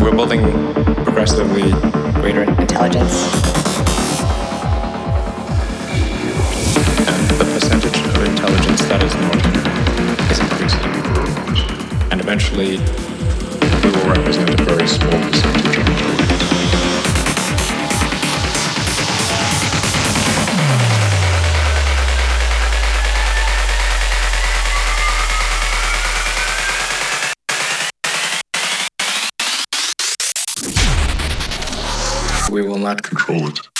we're building progressively greater Intelligence. and the percentage of intelligence that is normal is increasing. And eventually we will represent a very small percentage will not Control it.